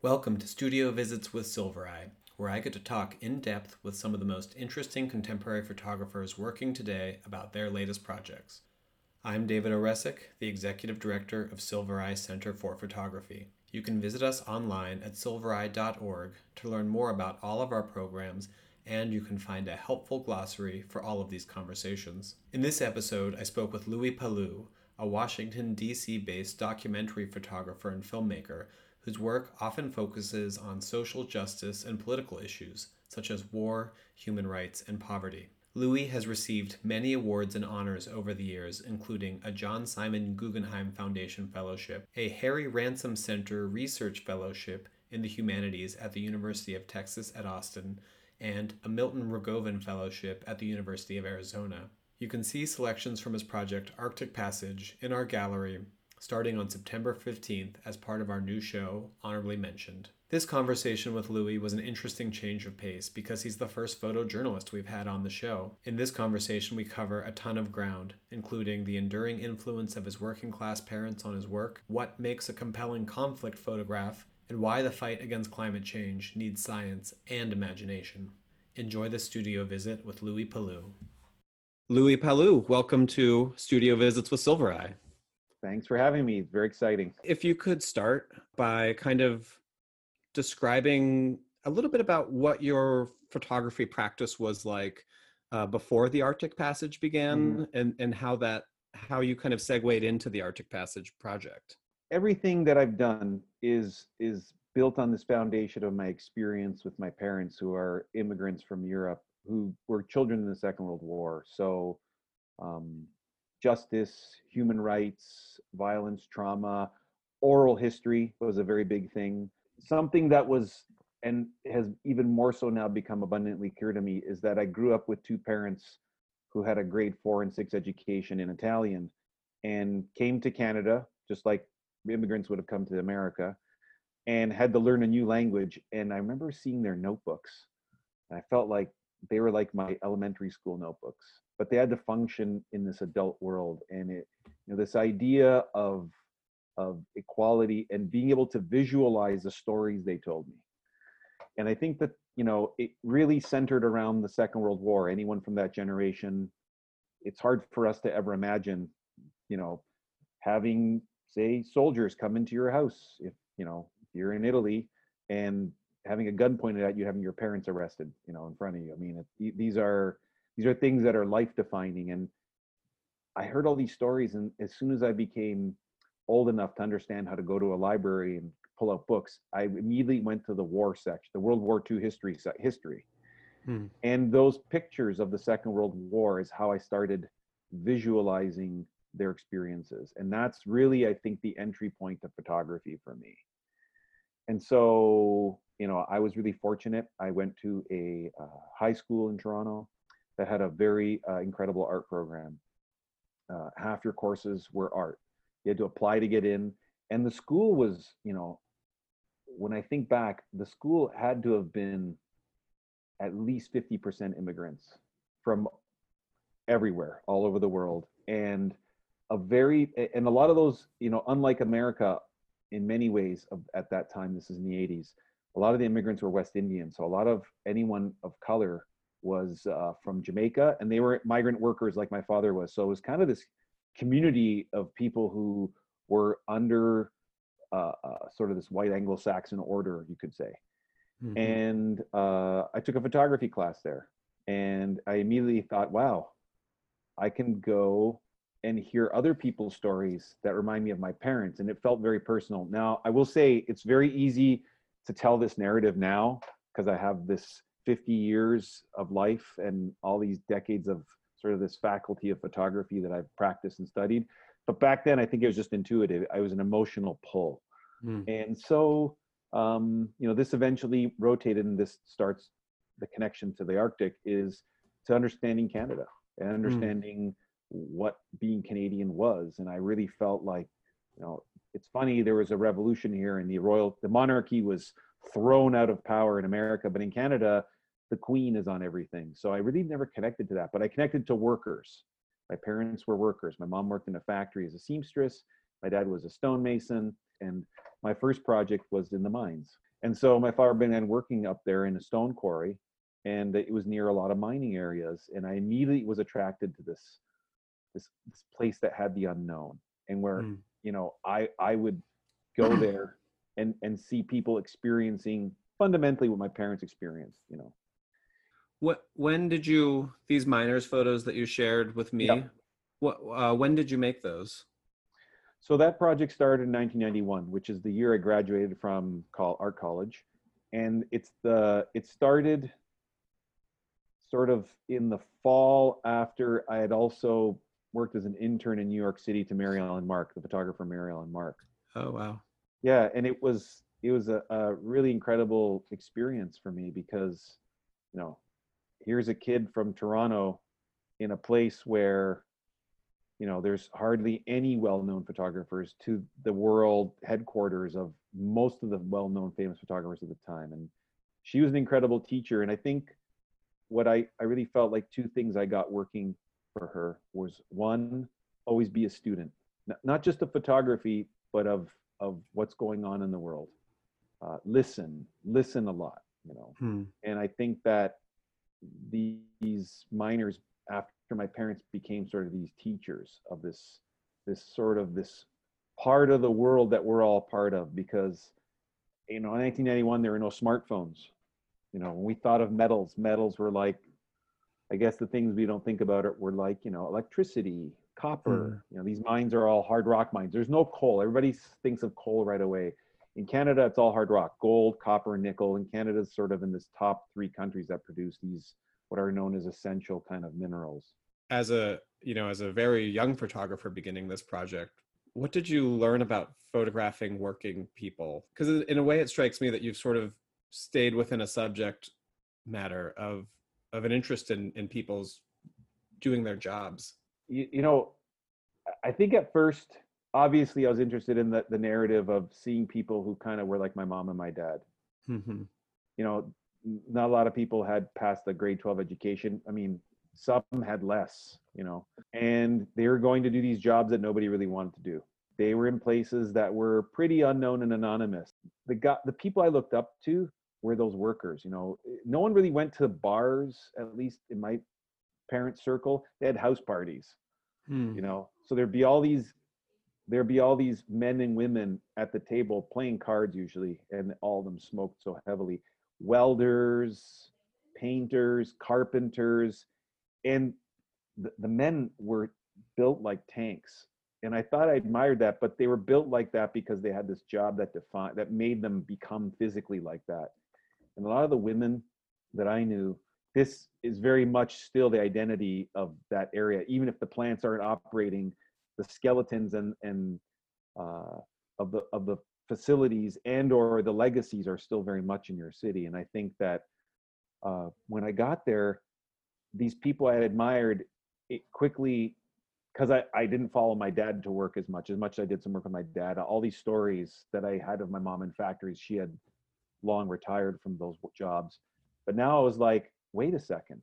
Welcome to Studio Visits with Silver Eye, where I get to talk in depth with some of the most interesting contemporary photographers working today about their latest projects. I'm David Oresick, the Executive Director of Silver Eye Center for Photography. You can visit us online at silvereye.org to learn more about all of our programs, and you can find a helpful glossary for all of these conversations. In this episode, I spoke with Louis Palu, a Washington, D.C. based documentary photographer and filmmaker whose work often focuses on social justice and political issues, such as war, human rights, and poverty. Louis has received many awards and honors over the years, including a John Simon Guggenheim Foundation Fellowship, a Harry Ransom Center Research Fellowship in the Humanities at the University of Texas at Austin, and a Milton Rogovin Fellowship at the University of Arizona. You can see selections from his project Arctic Passage in our gallery starting on September 15th as part of our new show, Honorably Mentioned. This conversation with Louis was an interesting change of pace because he's the first photojournalist we've had on the show. In this conversation, we cover a ton of ground, including the enduring influence of his working class parents on his work, what makes a compelling conflict photograph, and why the fight against climate change needs science and imagination. Enjoy the studio visit with Louis Palu. Louis Palu, welcome to Studio Visits with Silver Eye. Thanks for having me. It's very exciting. If you could start by kind of describing a little bit about what your photography practice was like uh, before the Arctic Passage began, mm-hmm. and and how that how you kind of segued into the Arctic Passage project. Everything that I've done is is built on this foundation of my experience with my parents, who are immigrants from Europe, who were children in the Second World War. So um, justice, human rights, violence, trauma, oral history was a very big thing. Something that was and has even more so now become abundantly clear to me is that I grew up with two parents who had a grade four and six education in Italian and came to Canada, just like immigrants would have come to America, and had to learn a new language. And I remember seeing their notebooks. And I felt like they were like my elementary school notebooks but they had to function in this adult world and it you know this idea of of equality and being able to visualize the stories they told me. And i think that you know it really centered around the second world war. Anyone from that generation it's hard for us to ever imagine you know having say soldiers come into your house if you know if you're in italy and having a gun pointed at you having your parents arrested you know in front of you. I mean it, these are these are things that are life defining and i heard all these stories and as soon as i became old enough to understand how to go to a library and pull out books i immediately went to the war section the world war ii history history. Hmm. and those pictures of the second world war is how i started visualizing their experiences and that's really i think the entry point to photography for me. And so you know i was really fortunate. I went to a uh, high school in toronto that had a very uh, incredible art program. Uh, half your courses were art. You had to apply to get in, and the school was, you know, when I think back, the school had to have been at least 50% immigrants from everywhere, all over the world, and a very and a lot of those, you know, unlike America, in many ways of, at that time, this is in the 80s, a lot of the immigrants were West Indian. So a lot of anyone of color was uh, from Jamaica, and they were migrant workers like my father was. So it was kind of this community of people who were under uh, uh, sort of this white Anglo-Saxon order, you could say. Mm-hmm. And uh, I took a photography class there, and I immediately thought, wow, I can go and hear other people's stories that remind me of my parents, and it felt very personal. Now, I will say it's very easy to tell this narrative now because I have this 50 years of life and all these decades of sort of this faculty of photography that I've practiced and studied. But back then, I think it was just intuitive. I was an emotional pull. Mm. And so, um, you know, this eventually rotated and this starts the connection to the Arctic is to understanding Canada and hmm. understanding mm. what being Canadian was. And I really felt like, you know, it's funny, there was a revolution here and the royal, the monarchy was thrown out of power in America, but in Canada, the queen is on everything. So I really never connected to that, but I connected to workers. My parents were workers. My mom worked in a factory as a seamstress. My dad was a stonemason. And my first project was in the mines. And so my father began working up there in a stone quarry, and it was near a lot of mining areas. And I immediately was attracted to this this, this place that had the unknown, and where mm. you know I I would go there and and see people experiencing fundamentally what my parents experienced. You know. What when did you these miners photos that you shared with me? Yep. What uh, when did you make those? So that project started in 1991, which is the year I graduated from art college, and it's the it started sort of in the fall after I had also worked as an intern in New York City to Mary Ellen Mark, the photographer Mary Ellen Mark. Oh wow! Yeah, and it was it was a, a really incredible experience for me because, you know, here's a kid from Toronto in a place where you know there's hardly any well-known photographers to the world headquarters of most of the well-known famous photographers at the time. And she was an incredible teacher. And i think what i i really felt like two things i got working for her was one always be a student not just of photography but of of what's going on in the world. Uh, listen listen a lot you know. Hmm. and i think that these miners after my parents became sort of these teachers of this this sort of this part of the world that we're all part of because you know in 1991 there were no smartphones. You know when we thought of metals metals were like i guess the things we don't think about it were like you know electricity copper. Mm. you know these mines are all hard rock mines. There's no coal. Everybody thinks of coal right away in canada it's all hard rock gold copper nickel. And canada's sort of in this top three countries that produce these what are known as essential kind of minerals. As a you know as a very young photographer beginning this project what did you learn about photographing working people? Because in a way it strikes me that you've sort of stayed within a subject matter of of an interest in in people's doing their jobs. You, you know i think at first obviously i was interested in the, the narrative of seeing people who kind of were like my mom and my dad. Mm-hmm. you know not a lot of people had passed the grade 12 education. I mean some had less you know and they were going to do these jobs that nobody really wanted to do. They were in places that were pretty unknown and anonymous. The got the people i looked up to were those workers you know. No one really went to bars at least in my parents circle. They had house parties hmm. you know. So there'd be all these there'd be all these men and women at the table playing cards usually and all of them smoked so heavily. Welders painters carpenters and the, the men were built like tanks. And i thought i admired that but they were built like that because they had this job that defined that made them become physically like that. And a lot of the women that i knew this is very much still the identity of that area even if the plants aren't operating the skeletons and and uh, of the of the facilities and or the legacies are still very much in your city and i think that uh, when i got there these people I had admired it quickly because I, I didn't follow my dad to work as much as much as I did some work with my dad. All these stories that I had of my mom in factories, she had long retired from those jobs. But now I was like, wait a second.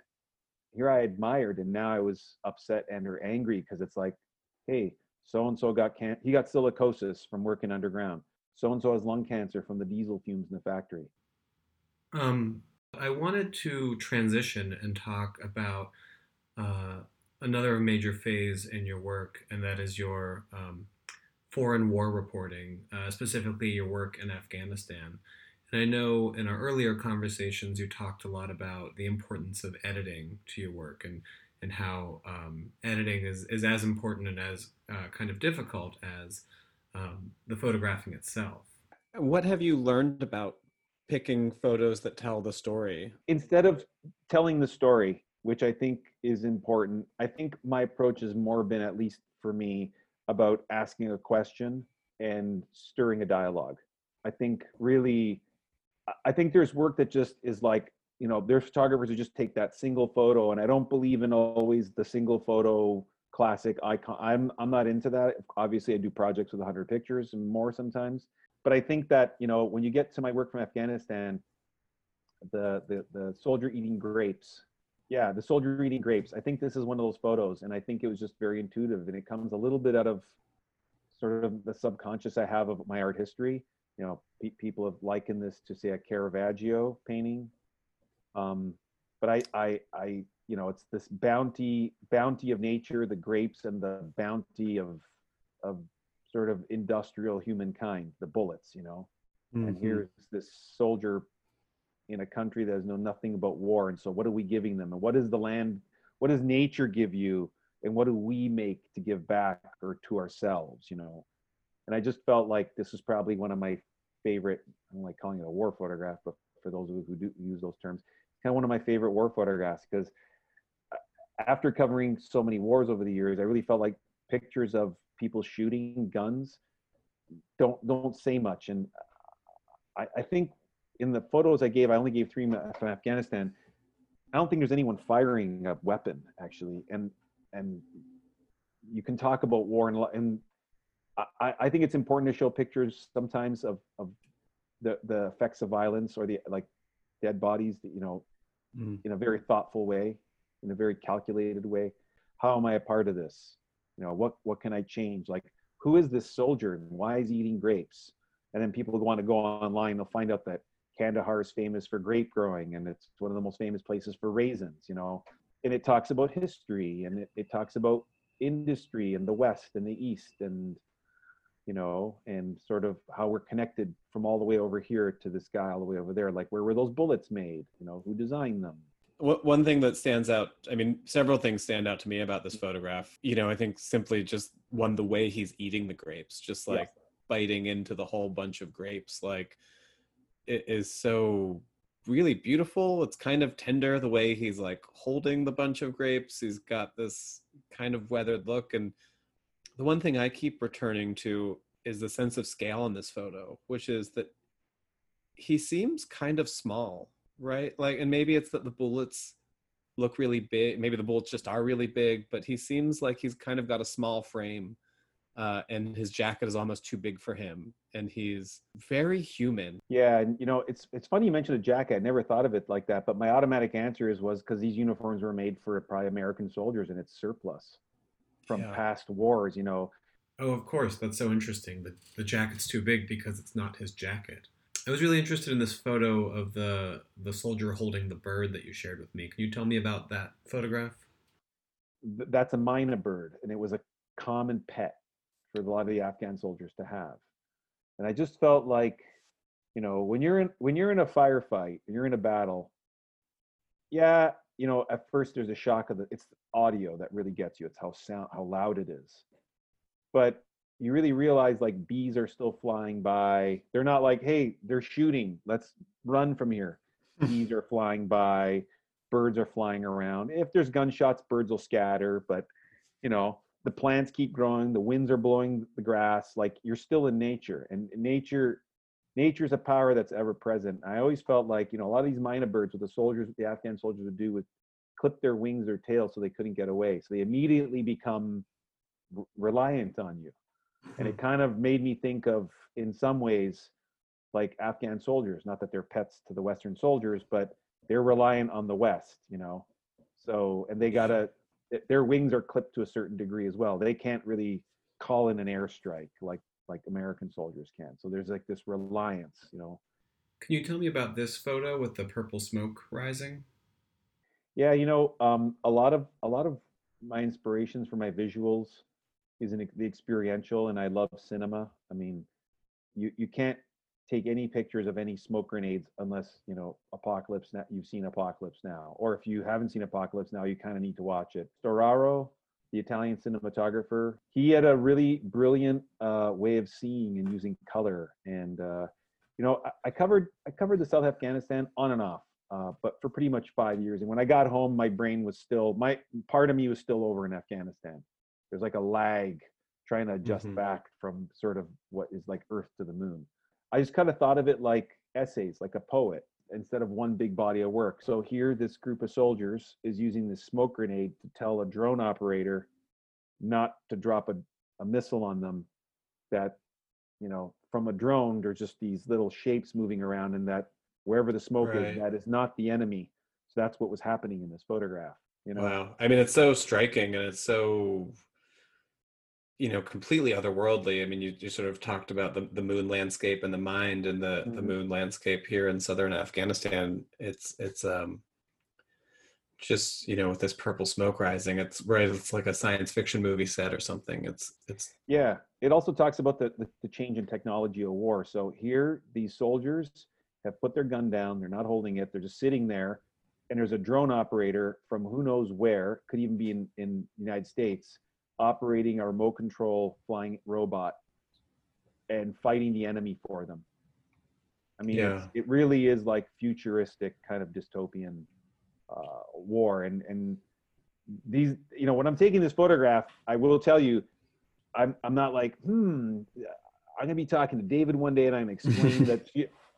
Here I admired, and now I was upset and or angry because it's like, hey, so and so got can he got silicosis from working underground. So and so has lung cancer from the diesel fumes in the factory. Um, I wanted to transition and talk about uh, another major phase in your work, and that is your um, foreign war reporting, uh, specifically your work in Afghanistan. And I know in our earlier conversations you talked a lot about the importance of editing to your work and and how um, editing is, is as important and as uh, kind of difficult as um, the photographing itself. What have you learned about picking photos that tell the story instead of telling the story which i think is important i think my approach has more been at least for me about asking a question and stirring a dialogue i think really i think there's work that just is like you know there's photographers who just take that single photo and i don't believe in always the single photo classic icon i'm i'm not into that obviously i do projects with 100 pictures and more sometimes but I think that you know when you get to my work from Afghanistan, the the the soldier eating grapes, yeah, the soldier eating grapes. I think this is one of those photos, and I think it was just very intuitive, and it comes a little bit out of sort of the subconscious I have of my art history. you know, pe- people have likened this to say a Caravaggio painting. Um, but I, I, I, you know, it's this bounty, bounty of nature, the grapes, and the bounty of, of sort of industrial humankind, the bullets, you know. And Mhm. here's this soldier in a country that has known nothing about war. And so, what are we giving them? And what does the land, what does nature give you? And what do we make to give back or to ourselves, you know? And I just felt like this is probably one of my favorite, I don't like calling it a war photograph, but for those of you who do use those terms, kind of one of my favorite war photographs because uh, after covering so many wars over the years, I really felt like pictures of people shooting guns don't don't say much. And uh, I, I think in the photos I gave, I only gave three from Afghanistan. I don't think there's anyone firing a weapon actually, and and you can talk about war and and I, I think it's important to show pictures sometimes of of the the effects of violence or the like dead bodies, that you know, Mm. in a very thoughtful way, in a very calculated way. How am I a part of this? You know, what what can I change? Like, who is this soldier and why is he eating grapes? And then people want to go online, they'll find out that Kandahar is famous for grape growing and it's one of the most famous places for raisins, you know. And it talks about history and it, it talks about industry in the West and the East and you know, and sort of how we're connected from all the way over here to this guy all the way over there. Like, where were those bullets made? You know, who designed them? One thing that stands out, I mean, several things stand out to me about this photograph. You know, I think simply just one, the way he's eating the grapes, just Yeah. like biting into the whole bunch of grapes, like it is so really beautiful. It's kind of tender the way he's like holding the bunch of grapes. He's got this kind of weathered look. And the one thing I keep returning to is the sense of scale in this photo, which is that he seems kind of small, right? Like, and maybe it's that the bullets look really big. Maybe the bullets just are really big, but he seems like he's kind of got a small frame, uh, and his jacket is almost too big for him, and he's very human. Yeah, and you know, it's it's funny you mentioned a jacket. I never thought of it like that, but my automatic answer is was because these uniforms were made for probably American soldiers and it's surplus from Yeah. past wars. You know, Oh, of course. That's so interesting. The, the jacket's too big because it's not his jacket. I was really interested in this photo of the the soldier holding the bird that you shared with me. Can you tell me about that photograph? that's a mina bird, and it was a common pet for a lot of the Afghan soldiers to have. And I just felt like, you know, when you're in when you're in a firefight, and you're in a battle, yeah, you know, at first there's a shock of the it's the audio that really gets you. It's how sound how loud it is. But you really realize like bees are still flying by. They're not like, hey, they're shooting. Let's run from here. bees are flying by birds are flying around. If there's gunshots, birds will scatter, but you know, the plants keep growing, the winds are blowing the grass, like you're still in nature. And nature nature's a power that's ever present. I always felt like, you know, a lot of these mina birds, what the soldiers, what the Afghan soldiers would do would clip their wings or tails so they couldn't get away. So they immediately become r- reliant on you. And it hmm. kind of made me think of, in some ways, like Afghan soldiers. Not that they're pets to the Western soldiers, but they're reliant on the West, you know. So, and they gotta, their wings are clipped to a certain degree as well. They can't really call in an airstrike like like American soldiers can. So there's like this reliance, you know. Can you tell me about this photo with the purple smoke rising? Yeah, you know, um, a lot of a lot of my inspirations for my visuals is in the experiential, and I love cinema. I mean, you you can't take any pictures of any smoke grenades unless you know Apocalypse Now. You've seen Apocalypse Now, or if you haven't seen Apocalypse Now, you kind of need to watch it. Storaro, the Italian cinematographer, he had a really brilliant uh, way of seeing and using color. And uh, you know, I, I covered I covered the South Afghanistan on and off uh, but for pretty much five years. And when I got home, my brain was still my part of me was still over in Afghanistan. There's like a lag trying to adjust Mhm. back from sort of what is like Earth to the Moon. I just kind of thought of it like essays, like a poet, instead of one big body of work. So here, this group of soldiers is using the smoke grenade to tell a drone operator not to drop a, a missile on them. That you know, from a drone, there's just these little shapes moving around, and that wherever the smoke Right. is, that is not the enemy. So that's what was happening in this photograph. You know, Wow. I mean, it's so striking and it's so you know completely otherworldly. I mean you, you sort of talked about the, the moon landscape and the mind and the mm-hmm. the moon landscape here in southern afghanistan. It's it's um just you know with this purple smoke rising it's right it's like a science fiction movie set or something. It's it's yeah. It also talks about the, the, the change in technology of war. So here these soldiers have put their gun down. They're not holding it. They're just sitting there. And there's a drone operator from who knows where could even be in in the united states operating a remote control flying robot and fighting the enemy for them. I mean, yeah. it really is like futuristic kind of dystopian uh, war. And and these, you know, when I'm taking this photograph, I will tell you, I'm I'm not like, hmm, I'm gonna be talking to David one day and I'm explaining that.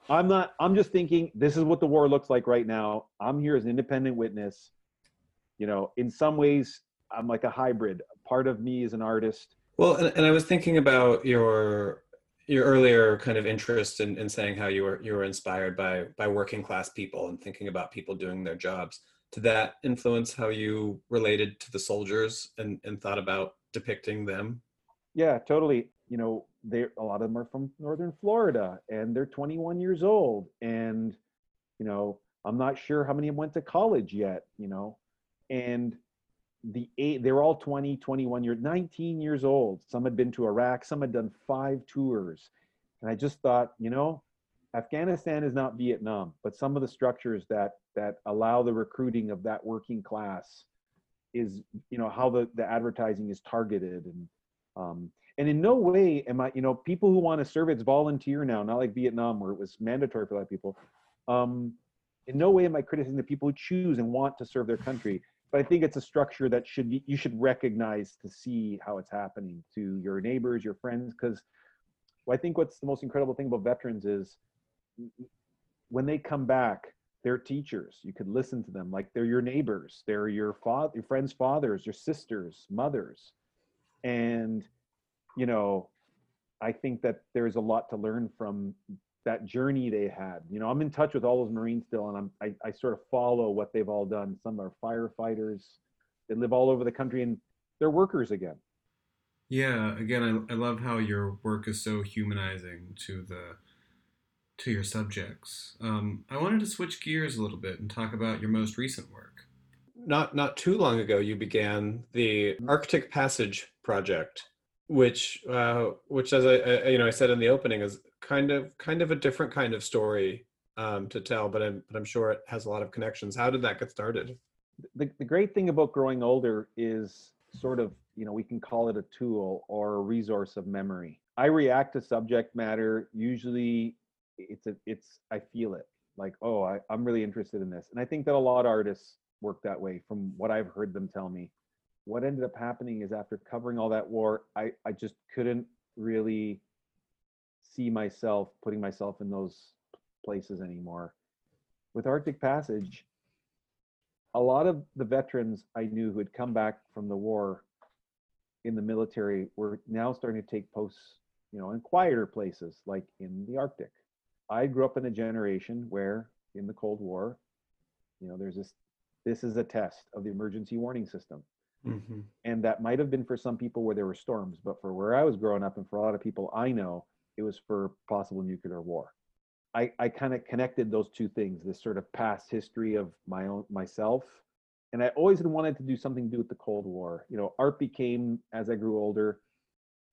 I'm not. I'm just thinking this is what the war looks like right now. I'm here as an independent witness. You know, in some ways, I'm like a hybrid. Part of me is an artist. Well, and, and I was thinking about your your earlier kind of interest in, in saying how you were you were inspired by by working class people and thinking about people doing their jobs. Did that influence how you related to the soldiers and, and thought about depicting them? Yeah, totally. You know, they a lot of them are from northern Florida and they're 21 years old. And, you know, I'm not sure how many of them went to college yet, you know. And the eight they were all 20 21 years 19 years old. Some had been to iraq some had done five tours. And i just thought you know afghanistan is not vietnam but some of the structures that that allow the recruiting of that working class is you know how the the advertising is targeted. And um and in no way am i you know people who want to serve it's volunteer now not like vietnam where it was mandatory for a lot of people. Um in no way am i criticizing the people who choose and want to serve their country but I think it's a structure that should be, you should recognize to see how it's happening to your neighbors, your friends, because I think what's the most incredible thing about veterans is when they come back, they're teachers. You could listen to them like they're your neighbors, they're your father, your friends' fathers, your sisters, mothers, and you know, I think that there's a lot to learn from that journey they had. You know, I'm in touch with all those Marines still, and I'm I, I sort of follow what they've all done. Some are firefighters. They live all over the country, and they're workers again. Yeah, again, I, I love how your work is so humanizing to the to your subjects. Um, I wanted to switch gears a little bit and talk about your most recent work. Not not too long ago, you began the Arctic Passage project, which uh, which as I, I, you know I said in the opening is kind of kind of a different kind of story um, to tell, but I'm but I'm sure it has a lot of connections. How did that get started? The the great thing about growing older is sort of you know we can call it a tool or a resource of memory. I react to subject matter usually it's a it's I feel it like oh I, I'm really interested in this, and I think that a lot of artists work that way from what I've heard them tell me. What ended up happening is after covering all that war, I I just couldn't really see myself putting myself in those places anymore. With Arctic Passage, a lot of the veterans I knew who had come back from the war in the military were now starting to take posts, you know, in quieter places like in the Arctic. I grew up in a generation where in the Cold War, you know, there's this this is a test of the emergency warning system. Mm-hmm. And that might have been for some people where there were storms, but for where I was growing up and for a lot of people I know, it was for possible nuclear war. I, I kind of connected those two things, this sort of past history of my own myself. And I always had wanted to do something to do with the Cold War. You know, art became, as I grew older,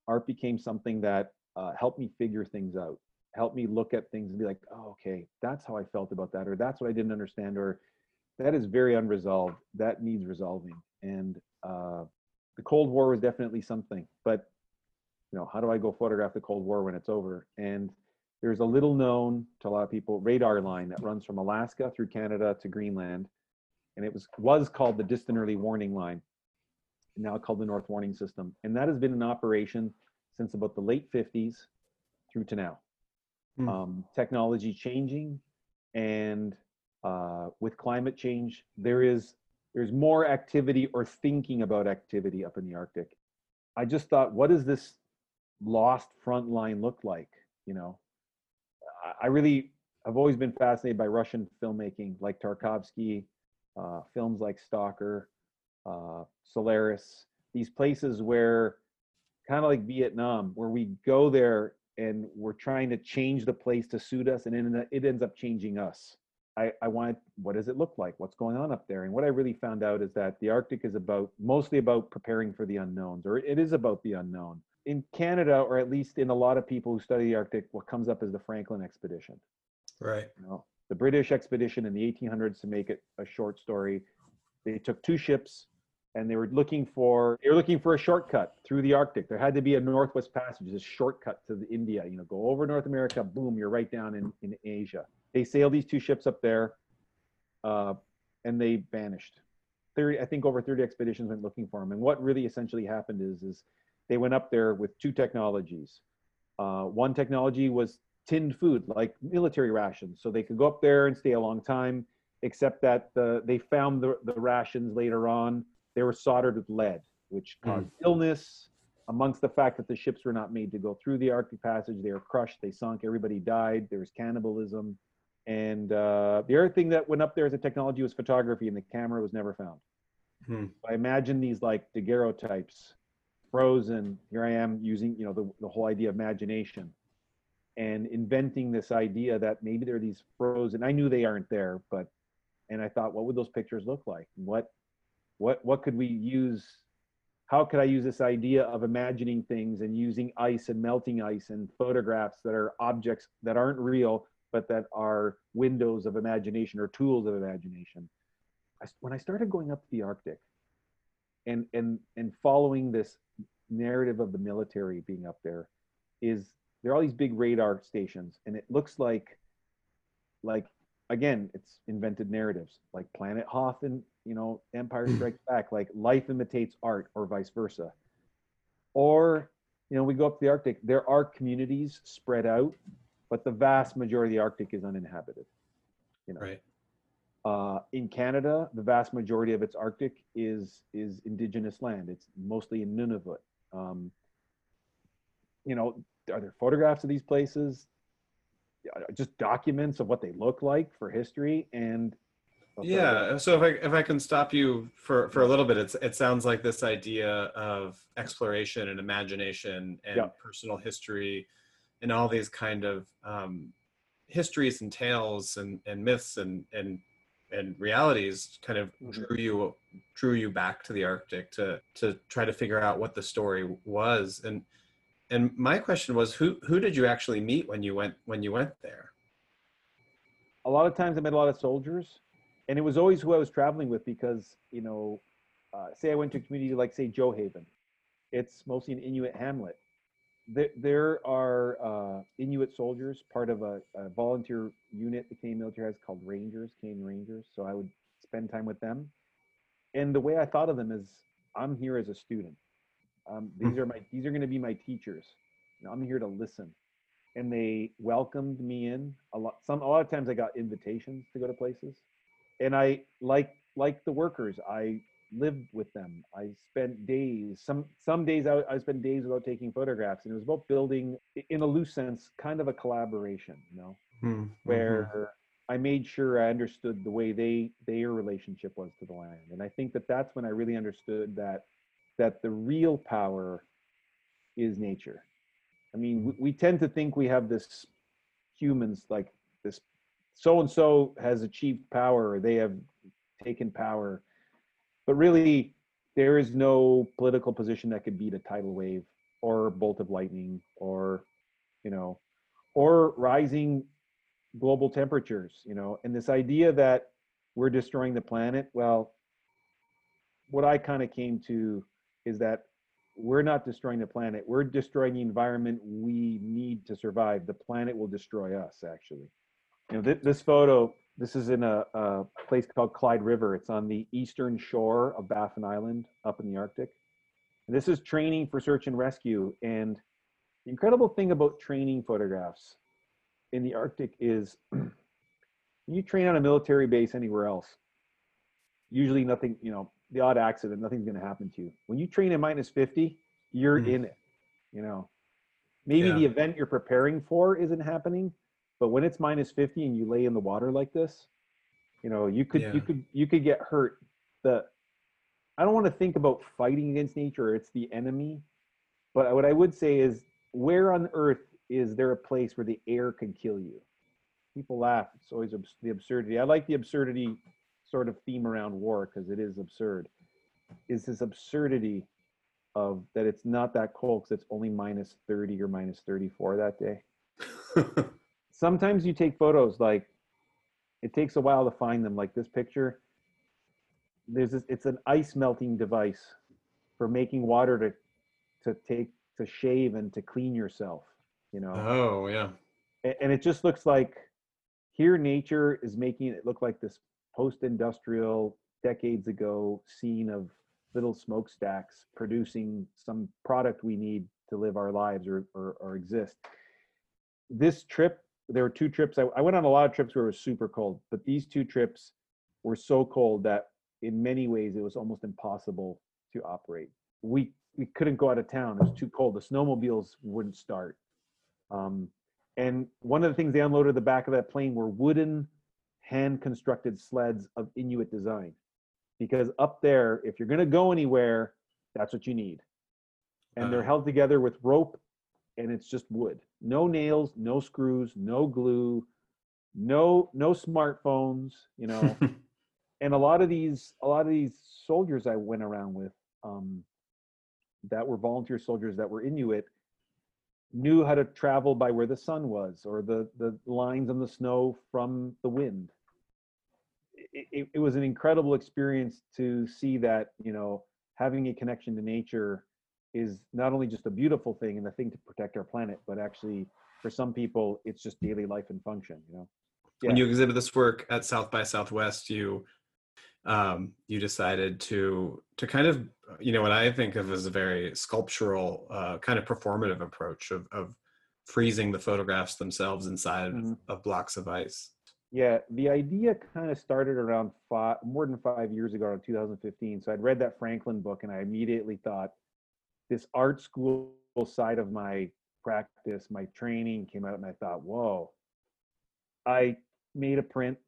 art became something that uh, helped me figure things out, helped me look at things and be like, oh, okay, that's how I felt about that, or that's what I didn't understand, or that is very unresolved. That needs resolving. And uh, the Cold War was definitely something, but you know, how do I go photograph the Cold War when it's over? And there's a little known to a lot of people radar line that runs from Alaska through Canada to Greenland. And it was was called the distant early warning line, now called the North Warning System. And that has been in operation since about the late 50s through to now. Mm. Um, technology changing and uh, with climate change, there is there's more activity or thinking about activity up in the Arctic. I just thought, what is this lost front line looked like you know i really i've always been fascinated by russian filmmaking like tarkovsky uh, films like stalker uh, solaris these places where kind of like Vietnam, where we go there and we're trying to change the place to suit us, and it ends up changing us. I, I wanted, what does it look like? What's going on up there? And what I really found out is that the Arctic is about mostly about preparing for the unknowns, or it is about the unknown. In Canada, or at least in a lot of people who study the Arctic, what comes up is the Franklin expedition. Right. You know, the British expedition in the 1800s, to make it a short story, they took two ships and they were looking for they were looking for a shortcut through the Arctic. There had to be a Northwest Passage, a shortcut to the India. You know, go over North America, boom, you're right down in, in Asia. They sailed these two ships up there, uh, and they vanished. 30, I think over 30 expeditions went looking for them. And what really essentially happened is, is they went up there with two technologies. Uh, one technology was tinned food, like military rations, so they could go up there and stay a long time. Except that the, they found the, the rations later on they were soldered with lead, which hmm. caused mm. illness. Amongst the fact that the ships were not made to go through the Arctic Passage, they were crushed, they sunk, everybody died. There was cannibalism. And uh, the other thing that went up there as a technology was photography, and the camera was never found. Hmm. I imagine these like daguerreotypes, frozen. Here I am using, you know, the, the whole idea of imagination and inventing this idea that maybe there are these frozen. I knew they aren't there, but, and I thought, what would those pictures look like? What what what could we use how could i use this idea of imagining things and using ice and melting ice and photographs that are objects that aren't real but that are windows of imagination or tools of imagination I, when i started going up the arctic and and and following this narrative of the military being up there is there are all these big radar stations and it looks like like again, it's invented narratives like Planet Hoth and you know Empire hmm. Strikes Back, like life imitates art, or vice versa. Or you know, we go up to the Arctic. There are communities spread out, but the vast majority of the Arctic is uninhabited. You know, right. Uh, in Canada, the vast majority of its Arctic is is indigenous land. It's mostly in Nunavut. Um, you know, are there photographs of these places? Uh, just documents of what they look like for history and yeah so if i if i can stop you for for a little bit it's it sounds like this idea of exploration and imagination and yeah. personal history and all these kind of um, histories and tales and and myths and and and realities kind of mm-hmm. drew you drew you back to the arctic to to try to figure out what the story was and and my question was, who who did you actually meet when you went when you went there? A lot of times, I met a lot of soldiers, and it was always who I was traveling with because you know, uh, say I went to a community like say Gjoa Haven, it's mostly an Inuit hamlet. There, there are uh, Inuit soldiers, part of a, a, volunteer unit the Canadian military has called Rangers, Canadian Rangers. So I would spend time with them. And the way I thought of them is, I'm here as a student. Um, these hmm. are my these are going to be my teachers. You know, I'm here to listen, and they welcomed me in a lot. Some a lot of times I got invitations to go to places, and I like like the workers. I lived with them. I spent days. Some some days I, I spent days without taking photographs, and it was about building, in a loose sense, kind of a collaboration. You know, mm-hmm. where I made sure I understood the way they their relationship was to the land, and I think that that's when I really understood that that the real power is nature. I mean, we, we tend to think we have this humans like this so and so has achieved power or they have taken power. But really, there is no political position that could beat a tidal wave or bolt of lightning or, you know, or rising global temperatures, you know, and this idea that we're destroying the planet. Well, what I kind of came to is that we're not destroying the planet. We're destroying the environment we need to survive. The planet will destroy us, actually. You know, th- this photo, this is in a, a, place called Clyde River. It's on the eastern shore of Baffin Island up in the Arctic. And this is training for search and rescue. And the incredible thing about training photographs in the Arctic is you train on a military base anywhere else. Usually nothing, you know, the odd accident, nothing's going to happen to you. When you train at minus 50, you're mm. in it. You know, maybe yeah. the event you're preparing for isn't happening, but when it's minus 50 and you lay in the water like this, you know, you could, yeah. you could, you could get hurt. The, I don't want to think about fighting against nature. It's the enemy. But what I would say is, where on earth is there a place where the air could kill you? People laugh. It's always the absurdity. I like the absurdity sort of theme around war because it is absurd. Is this absurdity of that it's not that cold because it's only minus 30 or minus 34 that day? Sometimes you take photos like it takes a while to find them. Like this picture, there's this, it's an ice melting device for making water to to take to shave and to clean yourself. You know. oh yeah. A- and it just looks like here nature is making it look like this post-industrial decades ago scene of little smokestacks producing some product we need to live our lives or, or, or exist this trip there were two trips I, I went on a lot of trips where it was super cold but these two trips were so cold that in many ways it was almost impossible to operate we we couldn't go out of town it was too cold the snowmobiles wouldn't start um, and one of the things they unloaded at the back of that plane were wooden hand constructed sleds of Inuit design. Because up there, if you're going to go anywhere, that's what you need. And they're held together with rope and it's just wood. No nails, no screws, no glue, no no smartphones, you know. and a lot of these a lot of these soldiers I went around with um that were volunteer soldiers that were Inuit knew how to travel by where the sun was or the the lines on the snow from the wind it, it, it was an incredible experience to see that you know having a connection to nature is not only just a beautiful thing and a thing to protect our planet but actually for some people it's just daily life and function you know when you exhibit this work at South by Southwest, you um, you decided to to kind of you know what I think of as a very sculptural uh, kind of performative approach of, of freezing the photographs themselves inside Mhm. of blocks of ice. Yeah, the idea kind of started around five, more than five years ago, in 2015. So I'd read that Franklin book, and I immediately thought this art school side of my practice, my training came out, and I thought, whoa. I made a print,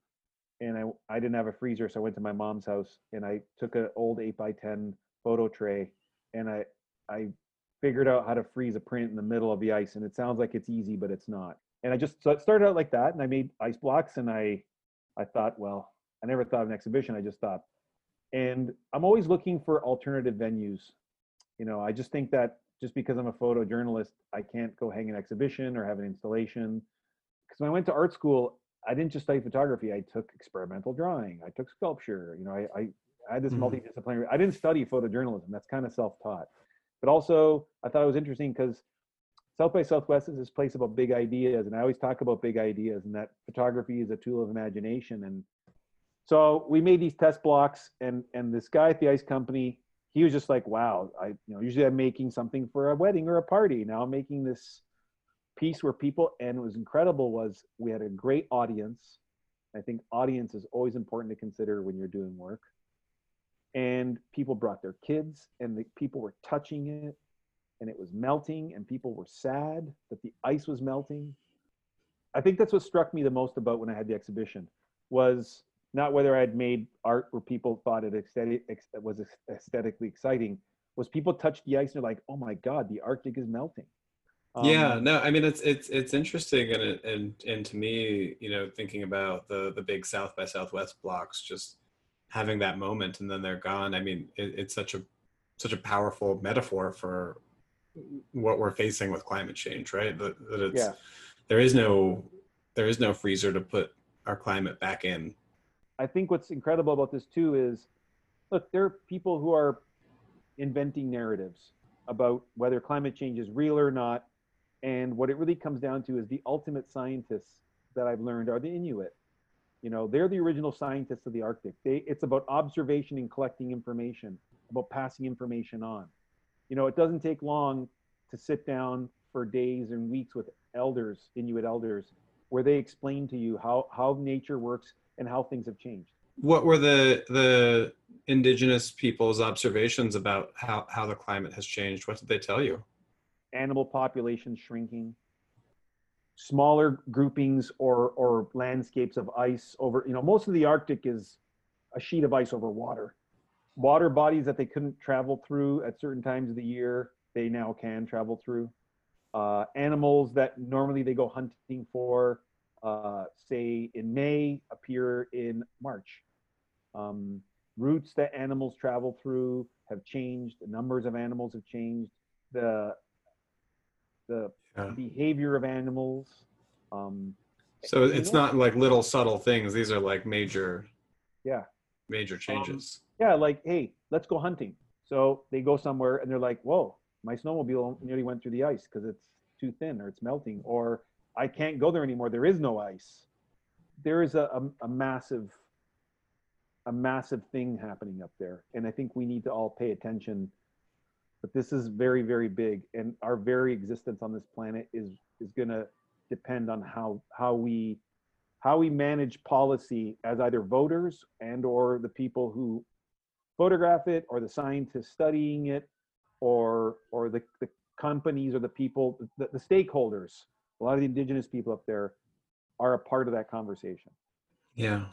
and I I didn't have a freezer, so I went to my mom's house, and I took an old eight by ten photo tray, and I I figured out how to freeze a print in the middle of the ice, and it sounds like it's easy, but it's not and I just so it started out like that, and I made ice blocks, and I I thought, well, I never thought of an exhibition. I just thought, and I'm always looking for alternative venues. You know, I just think that just because I'm a photojournalist, I can't go hang an exhibition or have an installation. Because when I went to art school, I didn't just study photography. I took experimental drawing. I took sculpture. You know, I I, I had this Mhm. multidisciplinary. I didn't study photojournalism. That's kind of self-taught. But also, I thought it was interesting because South by Southwest is this place about big ideas, and I always talk about big ideas, and that photography is a tool of imagination. And so we made these test blocks, and and this guy at the ice company, he was just like, "Wow, I you know usually I'm making something for a wedding or a party. Now I'm making this piece where people." And it was incredible was we had a great audience. I think audience is always important to consider when you're doing work. And people brought their kids, and the people were touching it, and it was melting and people were sad that the ice was melting i think that's what struck me the most about when i had the exhibition was not whether i had made art where people thought it aesthetic, was aesthetically exciting was people touched the ice and they're like oh my god the arctic is melting yeah, Um, no, I mean it's it's it's interesting, and and and to me, you know, thinking about the the big South by Southwest blocks, just having that moment and then they're gone. I mean, it, it's such a such a powerful metaphor for what we're facing with climate change, right? That, that it's Yeah. there is no there is no freezer to put our climate back in. I think what's incredible about this too is look, there are people who are inventing narratives about whether climate change is real or not. And what it really comes down to is the ultimate scientists that I've learned are the Inuit. You know, they're the original scientists of the Arctic. They, it's about observation and collecting information, about passing information on. You know, it doesn't take long to sit down for days and weeks with elders, Inuit elders, where they explain to you how, how nature works and how things have changed. What were the the indigenous people's observations about how how the climate has changed? What did they tell you? Animal population shrinking, smaller groupings or, or landscapes of ice over, you know, most of the Arctic is a sheet of ice over water. Water bodies that they couldn't travel through at certain times of the year they now can travel through. Uh, animals that normally they go hunting for, uh, say in May, appear in March. Um, routes that animals travel through have changed. The numbers of animals have changed. The the Yeah. behavior of animals. Um, So it's not like little subtle things. These are like major, Yeah. major changes. yeah, like, hey, let's go hunting. So they go somewhere and they're like, whoa, my snowmobile nearly went through the ice because it's too thin or it's melting, or I can't go there anymore. There is no ice. There is a, a, a massive, a massive thing happening up there. And I think we need to all pay attention. But this is very, very big. And our very existence on this planet is is gonna depend on how how we how we manage policy as either voters and or the people who photograph it or the scientists studying it or or the, the companies or the people the, the stakeholders a lot of the indigenous people up there are a part of that conversation Yeah.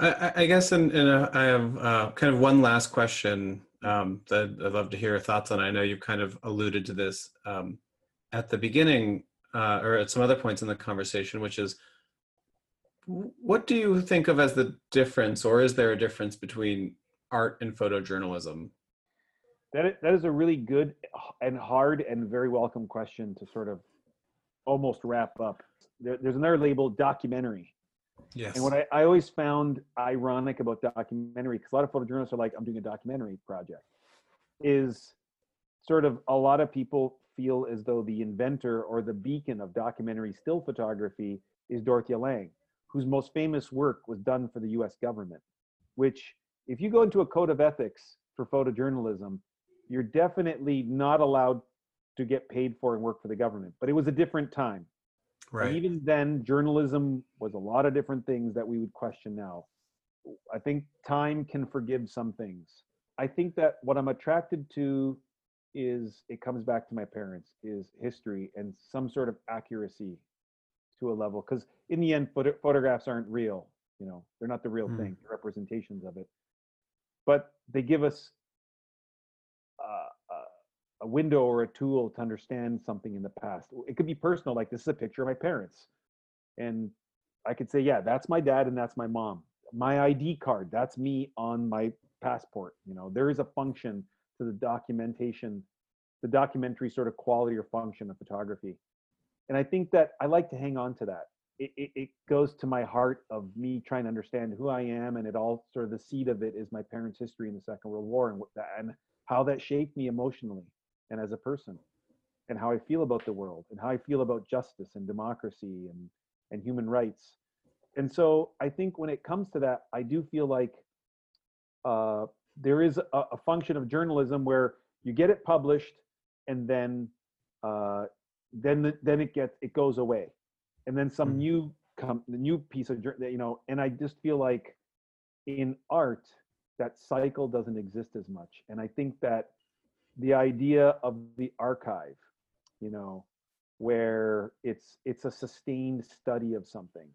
I, I- guess, and, and uh, I have uh, kind of one last question um, that I'd love to hear your thoughts on. I know you kind of alluded to this um, at the beginning uh, or at some other points in the conversation, which is what do you think of as the difference, or is there a difference between art and photojournalism? That is, that is a really good and hard and very welcome question to sort of almost wrap up there, there's another label documentary Yes. And what I, I always found ironic about documentary, because a lot of photojournalists are like, I'm doing a documentary project, is sort of a lot of people feel as though the inventor or the beacon of documentary still photography is Dorothea Lange, whose most famous work was done for the US government. Which, if you go into a code of ethics for photojournalism, you're definitely not allowed to get paid for and work for the government. But it was a different time. right. And even then, journalism was a lot of different things that we would question now. I think time can forgive some things. I think that what I'm attracted to is it comes back to my parents is history and some sort of accuracy to a level because in the end photo- photographs aren't real you know they're not the real Hmm. thing representations of it but they give us a window or a tool to understand something in the past. It could be personal, like this is a picture of my parents. And I could say, yeah, that's my dad and that's my mom. My ID card, that's me on my passport. You know, there is a function to the documentation, the documentary sort of quality or function of photography. And I think that I like to hang on to that. It, it, it goes to my heart of me trying to understand who I am, and it all sort of the seed of it is my parents' history in the Second World War and and how that shaped me emotionally and as a person and how I feel about the world and how I feel about justice and democracy and, and human rights. And so I think when it comes to that, I do feel like uh, there is a, a function of journalism where you get it published and then uh, then the, then it gets it goes away, and then some Mhm. new come the new piece of you know. And I just feel like in art that cycle doesn't exist as much, and I think that the idea of the archive you know where it's it's a sustained study of something.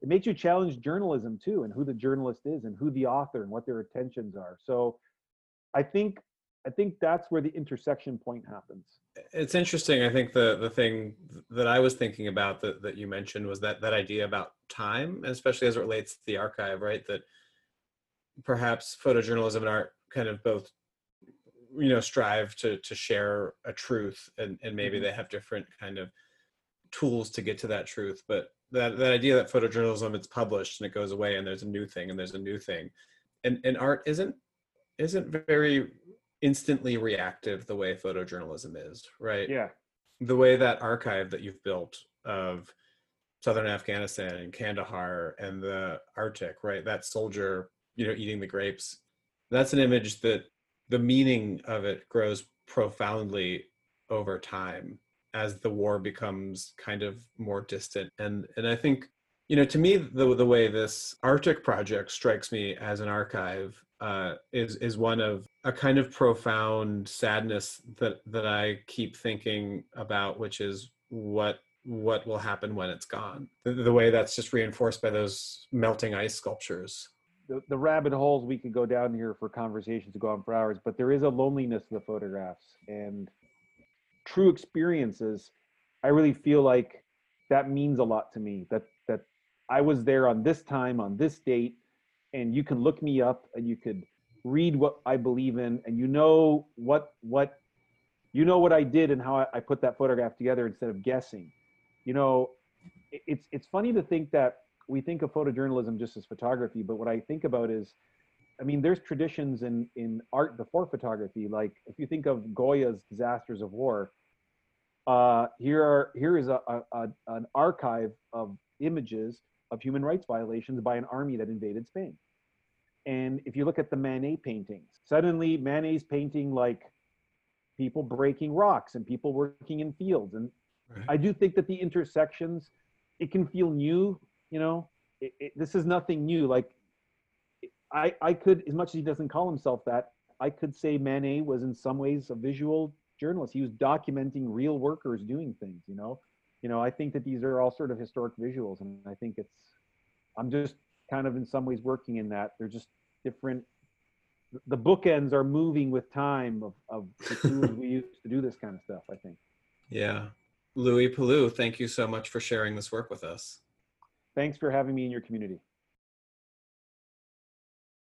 It makes you challenge journalism too and who the journalist is and who the author and what their intentions are. So i think i think that's where the intersection point happens. It's interesting i think the the thing that i was thinking about that, that you mentioned was that that idea about time especially as it relates to the archive right? That perhaps photojournalism and art kind of both you know strive to to share a truth and and maybe Mhm. they have different kind of tools to get to that truth but that that idea that photojournalism it's published and it goes away and there's a new thing and there's a new thing. And and art isn't isn't very instantly reactive the way photojournalism is right? Yeah. The way that archive that you've built of southern afghanistan and kandahar and the arctic right? That soldier you know eating the grapes that's an image that the meaning of it grows profoundly over time as the war becomes kind of more distant and and i think you know to me the the way this arctic project strikes me as an archive uh, is is one of a kind of profound sadness that that I keep thinking about, which is what what will happen when it's gone. The, the way that's just reinforced by those melting ice sculptures. The, the rabbit holes we could go down here for conversations to go on for hours, but there is a loneliness to the photographs and true experiences. I really feel like that means a lot to me. That that I was there on this time on this date, and you can look me up and you could read what I believe in, and you know what what you know what I did and how I, I put that photograph together instead of guessing. You know, it, it's it's funny to think that we think of photojournalism just as photography, but what I think about is, I mean, there's traditions in in art before photography. Like if you think of Goya's Disasters of War, uh, here are here is a, a, an archive of images of human rights violations by an army that invaded Spain. And if you look at the Manet paintings, suddenly Manet's painting like people breaking rocks and people working in fields. And right. I do think that the intersections, it can feel new you know it, it, this is nothing new. Like i i could as much as he doesn't call himself that i could say manet was in some ways a visual journalist. He was documenting real workers doing things you know? You know i think that these are all sort of historic visuals and i think it's i'm just kind of in some ways working in that. They're just different the bookends are moving with time of, of the tools we use to do this kind of stuff i think. Yeah. Louis Palu, thank you so much for sharing this work with us Thanks for having me in your community.